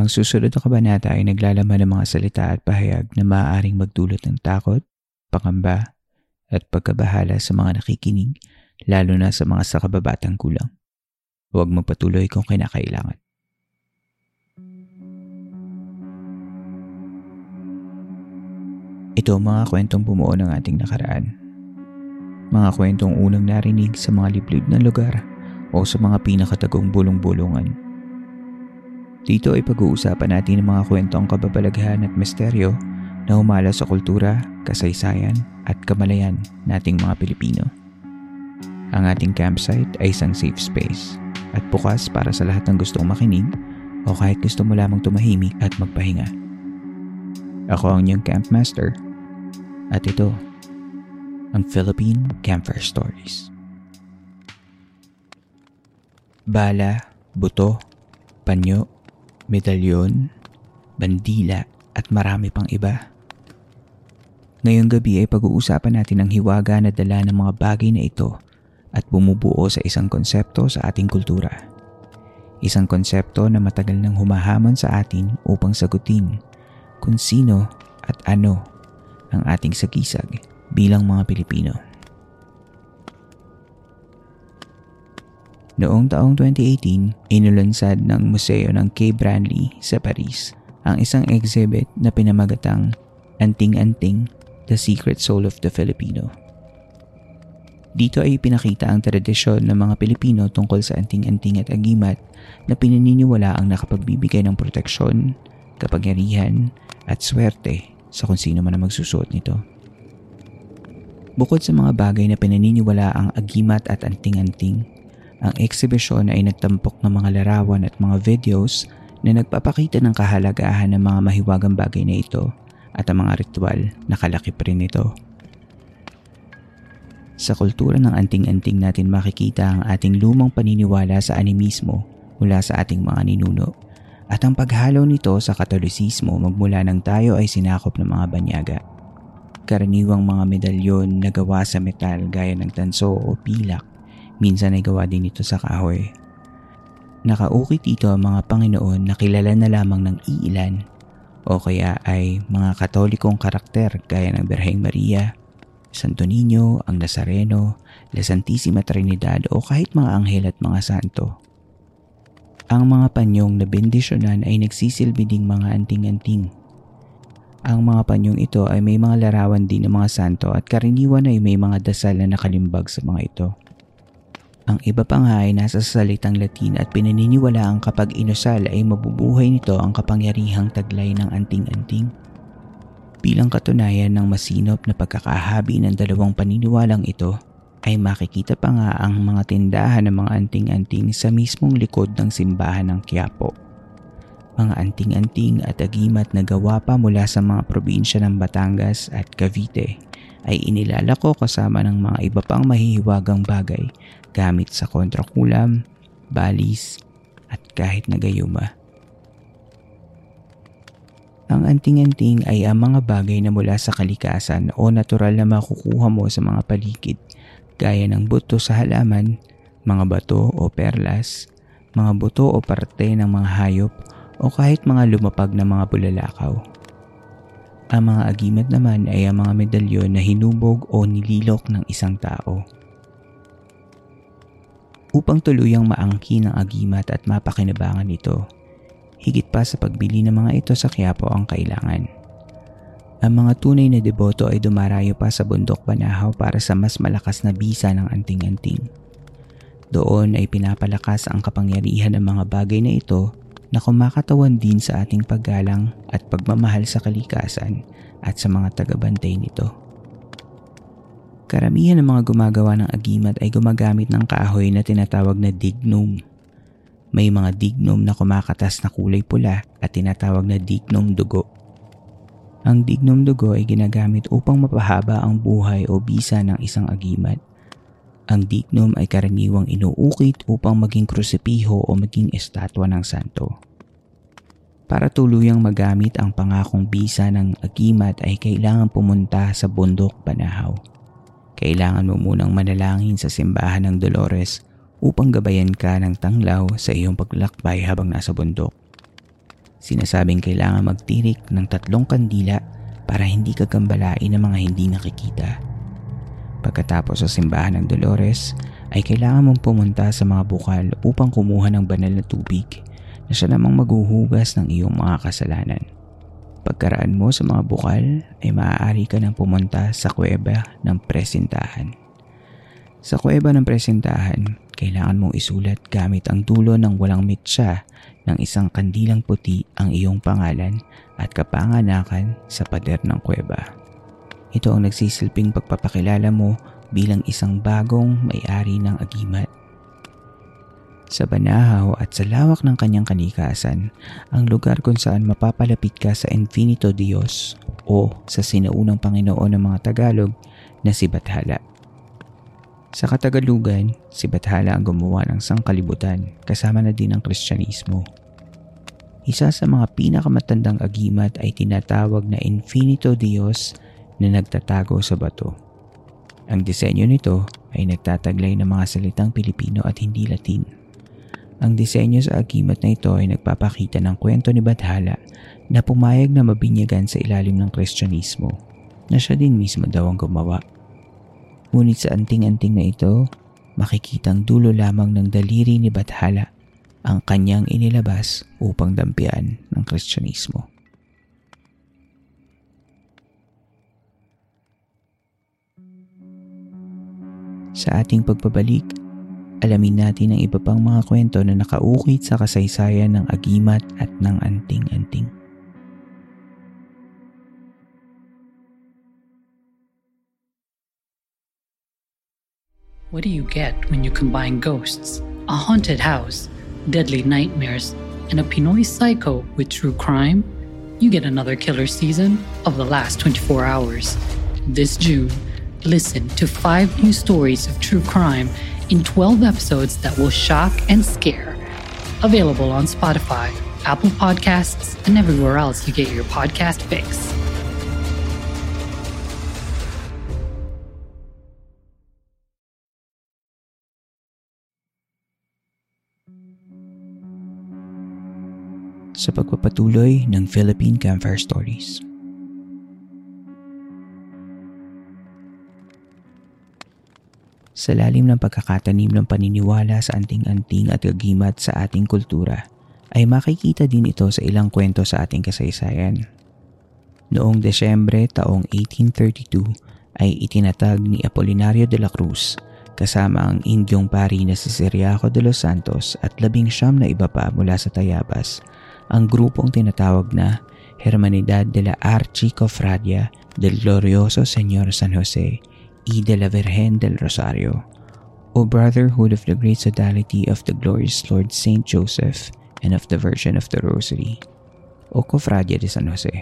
Ang susunod na kabanata ay naglalaman ng mga salita at pahayag na maaaring magdulot ng takot, pangamba, at pagkabahala sa mga nakikinig, lalo na sa mga sa kababatang kulang. Huwag magpatuloy kung kinakailangan. Ito ang mga kwentong bumuo ng ating nakaraan. Mga kwentong unang narinig sa mga liblib na lugar o sa mga pinakatagong bulong-bulungan. Dito ay pag-uusapan natin ang mga kwentong kababalaghan at misteryo na humala sa kultura, kasaysayan at kamalayan nating mga Pilipino. Ang ating campsite ay isang safe space at bukas para sa lahat ng gustong makinig o kahit gusto mo lamang tumahimik at magpahinga. Ako ang inyong campmaster at ito ang Philippine Campfire Stories. Bala, buto, panyo, medalyon, bandila at marami pang iba. Ngayong gabi ay pag-uusapan natin ang hiwaga na dala ng mga bagay na ito at bumubuo sa isang konsepto sa ating kultura. Isang konsepto na matagal nang humahamon sa atin upang sagutin kung sino at ano ang ating sagisag bilang mga Pilipino. Noong taong 2018, inulunsad ng Museo ng K. Branly sa Paris ang isang exhibit na pinamagatang Anting-Anting, The Secret Soul of the Filipino. Dito ay pinakita ang tradisyon ng mga Pilipino tungkol sa anting-anting at agimat na pinaniniwala ang nakapagbibigay ng proteksyon, kapangyarihan at swerte sa kung sino man ang magsusuot nito. Bukod sa mga bagay na pinaniniwala ang agimat at anting-anting, ang eksibisyon ay nagtampok ng mga larawan at mga videos na nagpapakita ng kahalagahan ng mga mahiwagang bagay na ito at ang mga ritual na kalakip rin nito. Sa kultura ng anting-anting natin makikita ang ating lumang paniniwala sa animismo mula sa ating mga ninuno at ang paghalo nito sa katolisismo magmula nang tayo ay sinakop ng mga banyaga. Karaniwang mga medalyon na gawa sa metal gaya ng tanso o pilak, minsan ay gawa din ito sa kahoy. Nakaukit dito ang mga Panginoon na kilala na lamang ng iilan o kaya ay mga katolikong karakter gaya ng Berheng Maria, Santo Niño, ang Nazareno, La Santissima Trinidad o kahit mga anghel at mga santo. Ang mga panyong na bendisyonan ay nagsisilbi ding mga anting-anting. Ang mga panyong ito ay may mga larawan din ng mga santo at karaniwan ay may mga dasal na nakalimbag sa mga ito. Ang iba pa nga ay nasa salitang Latin at pinaniniwala ang kapag inusal ay mabubuhay nito ang kapangyarihang taglay ng anting-anting. Bilang katunayan ng masinop na pagkakahabi ng dalawang paniniwalang ito, ay makikita pa nga ang mga tindahan ng mga anting-anting sa mismong likod ng simbahan ng Quiapo. Mga anting-anting at agimat na gawa pa mula sa mga probinsya ng Batangas at Cavite ay inilalako kasama ng mga iba pang mahihiwagang bagay gamit sa kontrakulam, balis at kahit nagayuma. Ang anting-anting ay ang mga bagay na mula sa kalikasan o natural na makukuha mo sa mga paligid gaya ng buto sa halaman, mga bato o perlas, mga buto o parte ng mga hayop o kahit mga lumapag na mga bulalakaw. Ang mga agimat naman ay ang mga medalyon na hinubog o nililok ng isang tao. Upang tuluyang maangkin ang agimat at mapakinabangan ito, higit pa sa pagbili ng mga ito sa Quiapo ang kailangan. Ang mga tunay na deboto ay dumarayo pa sa bundok Banahaw para sa mas malakas na bisa ng anting-anting. Doon ay pinapalakas ang kapangyarihan ng mga bagay na ito na kumakatawan din sa ating paggalang at pagmamahal sa kalikasan at sa mga tagabantay nito. Karamihan ng mga gumagawa ng agimat ay gumagamit ng kahoy na tinatawag na dignum. May mga dignum na kumakatas na kulay pula at tinatawag na dignum dugo. Ang dignum dugo ay ginagamit upang mapahaba ang buhay o bisa ng isang agimat. Ang dignum ay karaniwang inuukit upang maging krusipiho o maging estatwa ng santo. Para tuluyang magamit ang pangakong bisa ng agimat ay kailangan pumunta sa bundok Banahaw kailangan mo munang manalangin sa simbahan ng Dolores upang gabayan ka ng tanglaw sa iyong paglakbay habang nasa bundok. Sinasabing kailangan magtirik ng tatlong kandila para hindi ka gambalain ng mga hindi nakikita. Pagkatapos sa simbahan ng Dolores, ay kailangan mong pumunta sa mga bukal upang kumuha ng banal na tubig na siya namang maghuhugas ng iyong mga kasalanan. Pagkaraan mo sa mga bukal ay maaari ka nang pumunta sa kuweba ng presentahan. Sa kuweba ng presentahan, kailangan mong isulat gamit ang dulo ng walang mitsa ng isang kandilang puti ang iyong pangalan at kapanganakan sa pader ng kuweba. Ito ang nagsisilping pagpapakilala mo bilang isang bagong may-ari ng agimat sa Banahaw at sa lawak ng kanyang kalikasan, ang lugar kung saan mapapalapit ka sa Infinito Dios o sa sinaunang Panginoon ng mga Tagalog na si Bathala. Sa Katagalugan, si Bathala ang gumawa ng sangkalibutan kasama na din ang Kristyanismo. Isa sa mga pinakamatandang agimat ay tinatawag na Infinito Dios na nagtatago sa bato. Ang disenyo nito ay nagtataglay ng mga salitang Pilipino at hindi Latin. Ang disenyo sa agimat na ito ay nagpapakita ng kwento ni Bathala na pumayag na mabinyagan sa ilalim ng Kristyanismo na siya din mismo daw ang gumawa. Ngunit sa anting-anting na ito, makikitang dulo lamang ng daliri ni Bathala ang kanyang inilabas upang dampian ng Kristyanismo. Sa ating pagbabalik, alamin natin ang iba pang mga kwento na nakaukit sa kasaysayan ng agimat at ng anting-anting. What do you get when you combine ghosts, a haunted house, deadly nightmares, and a Pinoy psycho with true crime? You get another killer season of The Last 24 Hours. This June, listen to five new stories of true crime in 12 episodes that will shock and scare. Available on Spotify, Apple Podcasts, and everywhere else you get your podcast fix. Sa pagpapatuloy ng Philippine Campfire Stories. Sa lalim ng pagkakatanim ng paniniwala sa anting-anting at gagimat sa ating kultura, ay makikita din ito sa ilang kwento sa ating kasaysayan. Noong Desyembre taong 1832 ay itinatag ni Apolinario de la Cruz kasama ang Indyong pari na si Siriaco de los Santos at labing siyam na iba pa mula sa Tayabas ang grupong tinatawag na Hermanidad de la Archicofradia del Glorioso Señor San Jose y de la Virgen del Rosario, O Brotherhood of the Great Sodality of the Glorious Lord Saint Joseph and of the Virgin of the Rosary, o Cofradia de San Jose.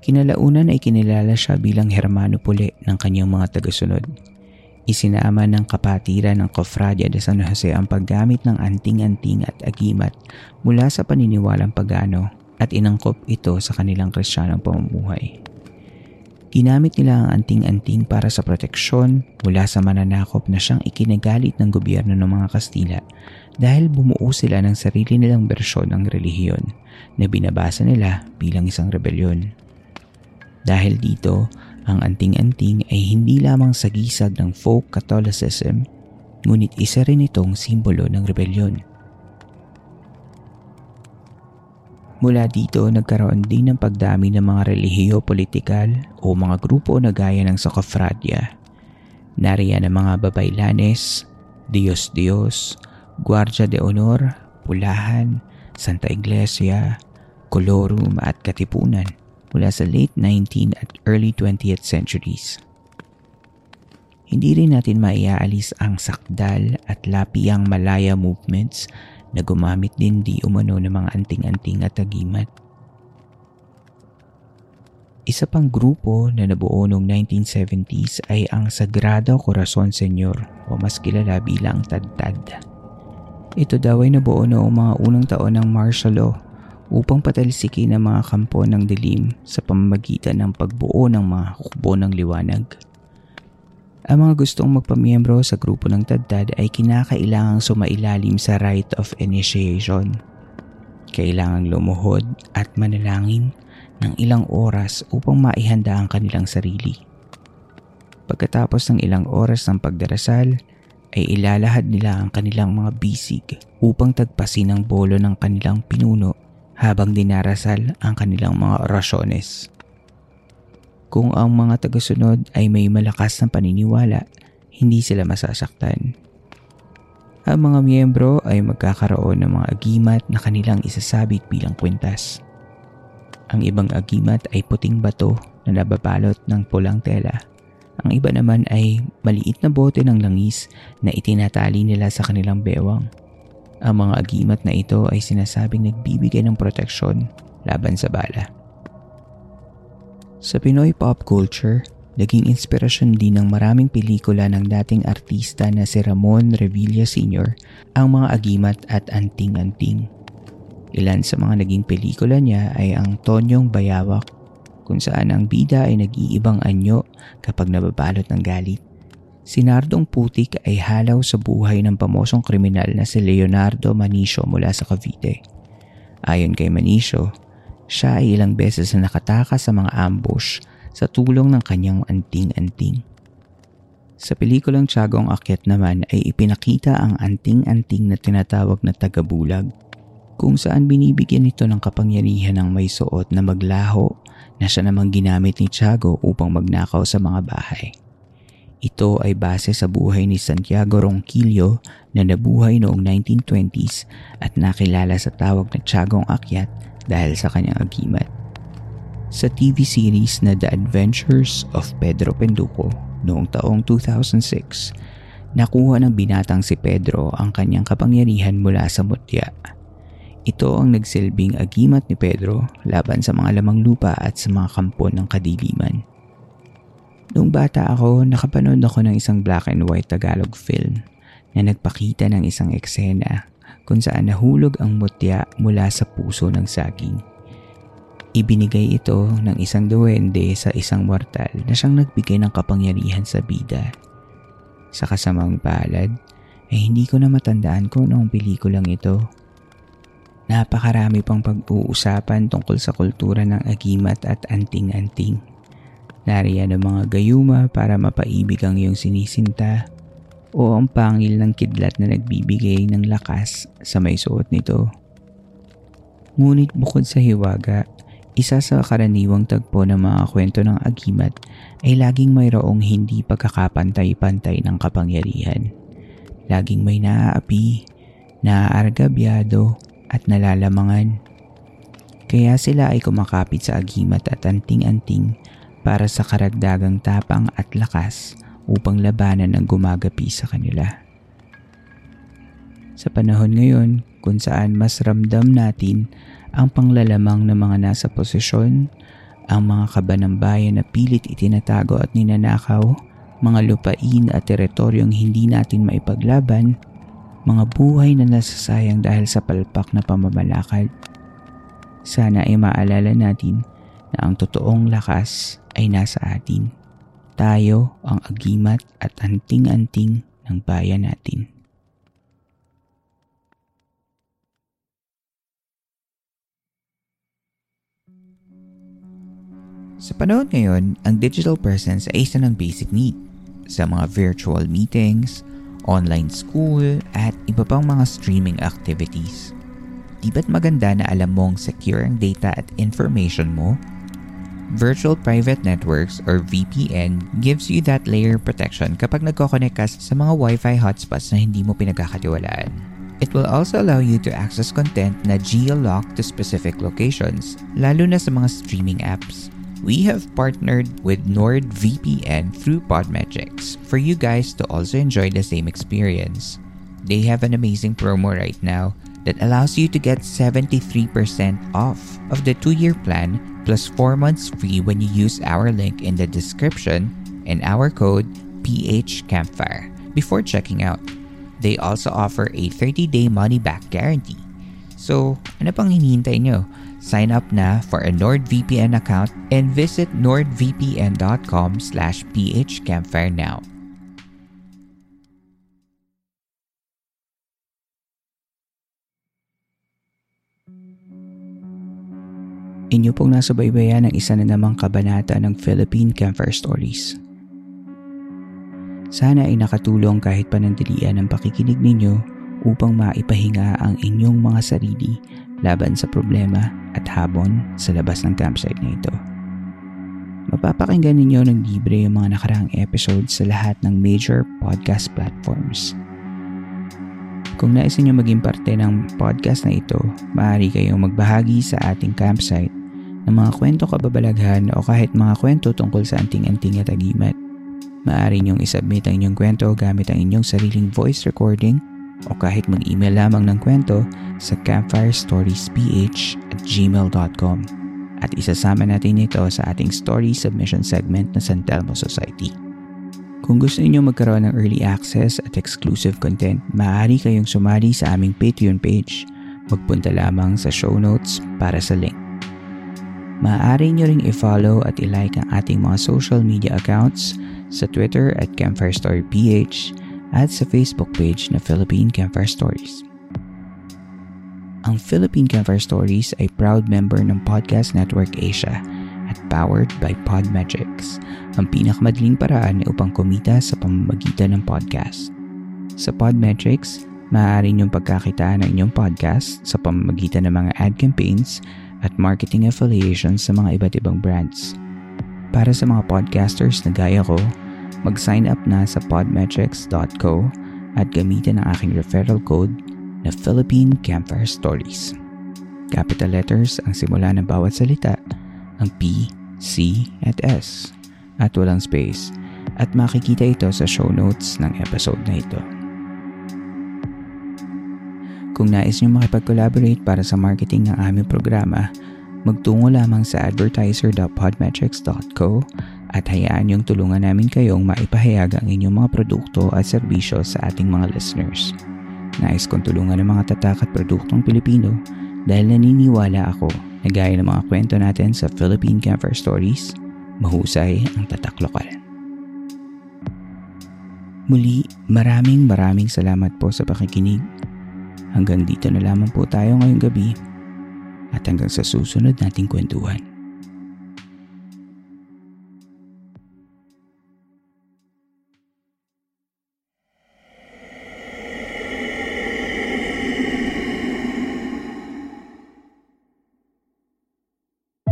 Kinalaunan ay kinilala siya bilang Hermano Puli ng kanyang mga tagasunod. Isinama ng kapatiran ng Cofradia de San Jose ang paggamit ng anting-anting at agimat mula sa paniniwalang pagano at inangkop ito sa kanilang kristyanong pamumuhay. Ginamit nila ang anting-anting para sa proteksyon mula sa mananakop na siyang ikinagalit ng gobyerno ng mga Kastila dahil bumuo sila ng sarili nilang bersyon ng relihiyon na binabasa nila bilang isang rebelyon. Dahil dito, ang anting-anting ay hindi lamang sagisag ng folk Catholicism, ngunit isa rin itong simbolo ng rebelyon. Mula dito nagkaroon din ng pagdami ng mga relihiyo politikal o mga grupo na gaya ng Socofradia. Nariyan ang mga babaylanes, Diyos-Diyos, Guardia de Honor, Pulahan, Santa Iglesia, Colorum at Katipunan mula sa late 19th at early 20th centuries. Hindi rin natin maiaalis ang sakdal at lapiang malaya movements na gumamit din di umano ng mga anting-anting at agimat. Isa pang grupo na nabuo noong 1970s ay ang Sagrado Corazon Senyor o mas kilala bilang Tadtad. Ito daw ay nabuo noong mga unang taon ng martial law upang patalsikin ang mga kampo ng dilim sa pamamagitan ng pagbuo ng mga hukbo ng liwanag. Ang mga gustong magpamiyembro sa grupo ng Tadtad ay kinakailangang sumailalim sa rite of initiation. Kailangang lumuhod at manalangin ng ilang oras upang maihanda ang kanilang sarili. Pagkatapos ng ilang oras ng pagdarasal, ay ilalahad nila ang kanilang mga bisig upang tagpasin ang bolo ng kanilang pinuno habang dinarasal ang kanilang mga orasyones. Kung ang mga tagasunod ay may malakas na paniniwala, hindi sila masasaktan. Ang mga miyembro ay magkakaroon ng mga agimat na kanilang isasabit bilang kwintas. Ang ibang agimat ay puting bato na nababalot ng pulang tela. Ang iba naman ay maliit na bote ng langis na itinatali nila sa kanilang bewang. Ang mga agimat na ito ay sinasabing nagbibigay ng proteksyon laban sa bala. Sa Pinoy pop culture, naging inspirasyon din ng maraming pelikula ng dating artista na si Ramon Revilla Sr. ang mga agimat at anting-anting. Ilan sa mga naging pelikula niya ay ang Tonyong Bayawak kung saan ang bida ay nag-iibang anyo kapag nababalot ng galit. Si Nardong Putik ay halaw sa buhay ng pamosong kriminal na si Leonardo Manicio mula sa Cavite. Ayon kay Manicio, siya ay ilang beses na nakatakas sa mga ambush sa tulong ng kanyang anting-anting. Sa pelikulang Tiyagong Akyat naman ay ipinakita ang anting-anting na tinatawag na tagabulag kung saan binibigyan ito ng kapangyarihan ng may suot na maglaho na siya namang ginamit ni Tiago upang magnakaw sa mga bahay. Ito ay base sa buhay ni Santiago Ronquillo na nabuhay noong 1920s at nakilala sa tawag na Tiagong Akyat dahil sa kanyang agimat. Sa TV series na The Adventures of Pedro Penduko noong taong 2006, nakuha ng binatang si Pedro ang kanyang kapangyarihan mula sa mutya. Ito ang nagsilbing agimat ni Pedro laban sa mga lamang lupa at sa mga kampo ng kadiliman. Noong bata ako, nakapanood ako ng isang black and white Tagalog film na nagpakita ng isang eksena kung saan nahulog ang mutya mula sa puso ng saging. Ibinigay ito ng isang duwende sa isang mortal na siyang nagbigay ng kapangyarihan sa bida. Sa kasamang palad, ay hindi ko na matandaan kung noong pelikulang ito. Napakarami pang pag-uusapan tungkol sa kultura ng agimat at anting-anting. Nariyan ang mga gayuma para mapaibig ang iyong sinisinta o ang pangil ng kidlat na nagbibigay ng lakas sa may suot nito. Ngunit bukod sa hiwaga, isa sa karaniwang tagpo ng mga kwento ng agimat ay laging mayroong hindi pagkakapantay-pantay ng kapangyarihan. Laging may naaapi, naaargabyado at nalalamangan. Kaya sila ay kumakapit sa agimat at anting-anting para sa karagdagang tapang at lakas upang labanan ang gumagapi sa kanila. Sa panahon ngayon kung saan mas ramdam natin ang panglalamang ng mga nasa posisyon, ang mga kaba ng bayan na pilit itinatago at ninanakaw, mga lupain at teritoryong hindi natin maipaglaban, mga buhay na nasasayang dahil sa palpak na pamamalakad. Sana ay maalala natin na ang totoong lakas ay nasa atin. Tayo ang agimat at anting-anting ng bayan natin. Sa panahon ngayon, ang digital presence ay isa ng basic need sa mga virtual meetings, online school, at iba pang mga streaming activities. Di ba't maganda na alam mong secure ang data at information mo Virtual Private Networks or VPN gives you that layer protection kapag nagkoconnect ka sa mga Wi-Fi hotspots na hindi mo pinagkakatiwalaan. It will also allow you to access content na geo-locked to specific locations, lalo na sa mga streaming apps. We have partnered with NordVPN through Podmetrics for you guys to also enjoy the same experience. They have an amazing promo right now that allows you to get 73% off of the two-year plan plus 4 months free when you use our link in the description and our code PHCampfire before checking out. They also offer a 30-day money-back guarantee. So, ano pang hinihintay nyo? Sign up na for a NordVPN account and visit nordvpn.com slash phcampfire now. Inyo pong nasa baybayan ng isa na namang kabanata ng Philippine Campfire Stories. Sana ay nakatulong kahit panandalian ang pakikinig ninyo upang maipahinga ang inyong mga sarili laban sa problema at habon sa labas ng campsite na ito. Mapapakinggan ninyo ng libre yung mga nakaraang episodes sa lahat ng major podcast platforms. Kung nais ninyo maging parte ng podcast na ito, maaari kayong magbahagi sa ating campsite ng mga kwento kababalaghan o kahit mga kwento tungkol sa anting-anting at agimat. Maaari niyong isubmit ang inyong kwento gamit ang inyong sariling voice recording o kahit mag-email lamang ng kwento sa campfirestoriesph at gmail.com at isasama natin ito sa ating story submission segment na San Telmo Society. Kung gusto niyo magkaroon ng early access at exclusive content, maaari kayong sumali sa aming Patreon page. Magpunta lamang sa show notes para sa link. Maaari nyo ring i-follow at i-like ang ating mga social media accounts sa Twitter at Campfire Story PH at sa Facebook page na Philippine Campfire Stories. Ang Philippine Campfire Stories ay proud member ng Podcast Network Asia at powered by Podmetrics, ang pinakamadaling paraan upang kumita sa pamamagitan ng podcast. Sa Podmetrics, maaari niyong pagkakitaan ng inyong podcast sa pamamagitan ng mga ad campaigns at marketing affiliations sa mga iba't ibang brands. Para sa mga podcasters na gaya ko, mag-sign up na sa podmetrics.co at gamitin ang aking referral code na Philippine Campfire Stories. Capital letters ang simula ng bawat salita, ang P, C, at S, at walang space, at makikita ito sa show notes ng episode na ito. Kung nais nyo makipag-collaborate para sa marketing ng aming programa, magtungo lamang sa advertiser.podmetrics.co at hayaan yung tulungan namin kayong maipahayag ang inyong mga produkto at serbisyo sa ating mga listeners. Nais kong tulungan ng mga tatak at produktong Pilipino dahil naniniwala ako na gaya ng mga kwento natin sa Philippine Camper Stories, mahusay ang tatak lokal. Muli, maraming maraming salamat po sa pakikinig Hanggang dito na lamang po tayo ngayong gabi at hanggang sa susunod nating kwentuhan.